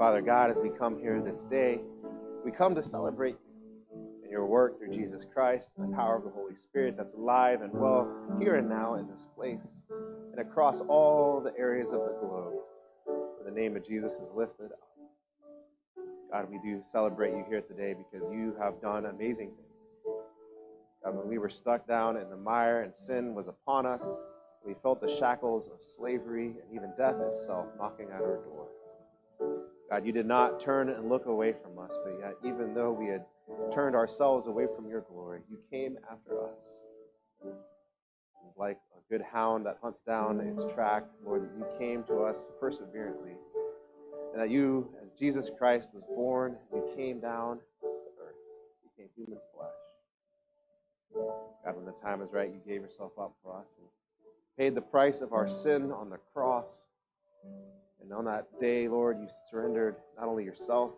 Father God, as we come here this day, we come to celebrate you and your work through Jesus Christ and the power of the Holy Spirit that's alive and well here and now in this place and across all the areas of the globe where the name of Jesus is lifted up. God, we do celebrate you here today because you have done amazing things. God, when we were stuck down in the mire and sin was upon us, we felt the shackles of slavery and even death itself knocking at our door. God, you did not turn and look away from us, but yet, even though we had turned ourselves away from your glory, you came after us. Like a good hound that hunts down its track, Lord, that you came to us perseverantly. And that you, as Jesus Christ was born, you came down to earth, you became human flesh. God, when the time is right, you gave yourself up for us. And paid the price of our sin on the cross. And on that day, Lord, you surrendered not only yourself,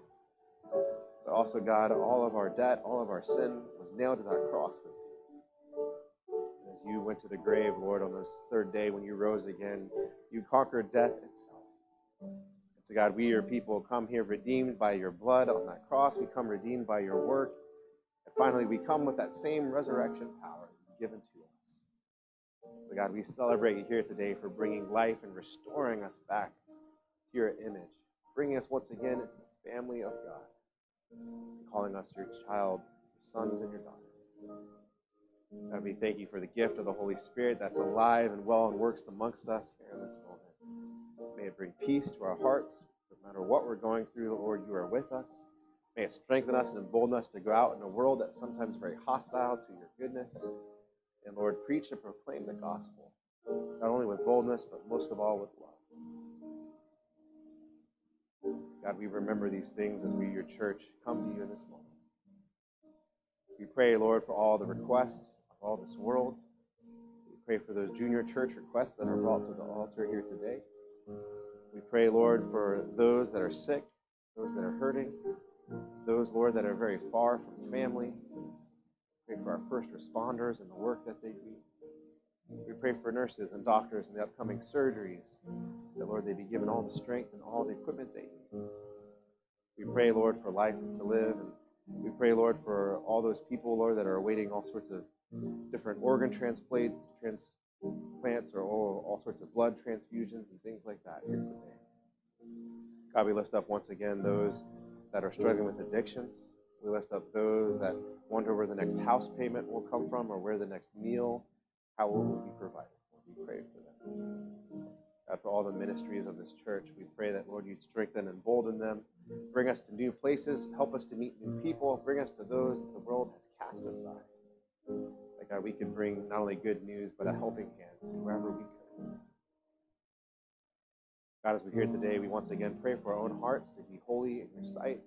but also, God, all of our debt, all of our sin was nailed to that cross with you. And as you went to the grave, Lord, on this third day when you rose again, you conquered death itself. And so, God, we, your people, come here redeemed by your blood on that cross. We come redeemed by your work. And finally, we come with that same resurrection power given to us. so, God, we celebrate you here today for bringing life and restoring us back your image, bringing us once again into the family of God, calling us your child, your sons and your daughters. God, we thank you for the gift of the Holy Spirit that's alive and well and works amongst us here in this moment. May it bring peace to our hearts. No matter what we're going through, Lord, you are with us. May it strengthen us and embolden us to go out in a world that's sometimes very hostile to your goodness and Lord, preach and proclaim the gospel, not only with boldness, but most of all with love. God, we remember these things as we, your church, come to you in this moment. We pray, Lord, for all the requests of all this world. We pray for those junior church requests that are brought to the altar here today. We pray, Lord, for those that are sick, those that are hurting, those, Lord, that are very far from family, We Pray for our first responders and the work that they do. We pray for nurses and doctors and the upcoming surgeries, that, Lord, they be given all the strength and all the equipment they need. We pray, Lord, for life to live. And we pray, Lord, for all those people, Lord, that are awaiting all sorts of different organ transplants, transplants or all, all sorts of blood transfusions and things like that here today. God, we lift up once again those that are struggling with addictions. We lift up those that wonder where the next house payment will come from or where the next meal, how it will be provided. We pray for them. God, for all the ministries of this church, we pray that, Lord, you'd strengthen and embolden them. Bring us to new places. Help us to meet new people. Bring us to those that the world has cast aside. That, God, we can bring not only good news, but a helping hand to whoever we can. God, as we're here today, we once again pray for our own hearts to be holy in your sight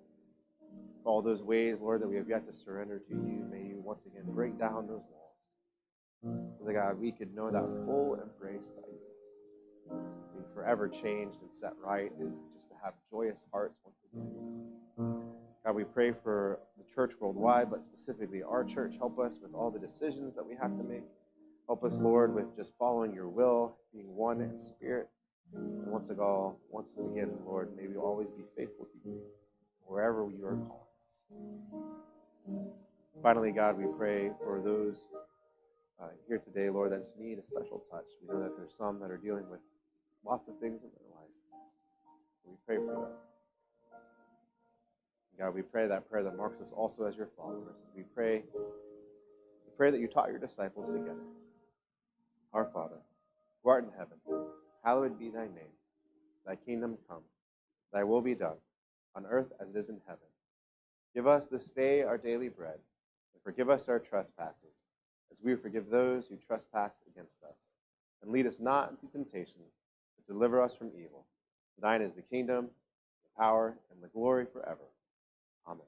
For all those ways, Lord, that we have yet to surrender to you, may you once again break down those walls. So that, God, we could know that full embrace by forever changed and set right, and just to have joyous hearts once again. God, we pray for the church worldwide, but specifically our church. Help us with all the decisions that we have to make. Help us, Lord, with just following your will, being one in spirit. And once again, once again, Lord, may we always be faithful to you wherever you are calling. us. Finally, God, we pray for those uh, here today, Lord, that just need a special touch. We know that there's some that are dealing with lots of things in their life. We pray for them. God, we pray that prayer that marks us also as your followers. As we pray, the prayer that you taught your disciples together. Our Father, who art in heaven, hallowed be thy name. Thy kingdom come, thy will be done, on earth as it is in heaven. Give us this day our daily bread, and forgive us our trespasses, as we forgive those who trespass against us. And lead us not into temptation, deliver us from evil. Thine is the kingdom, the power, and the glory forever. Amen.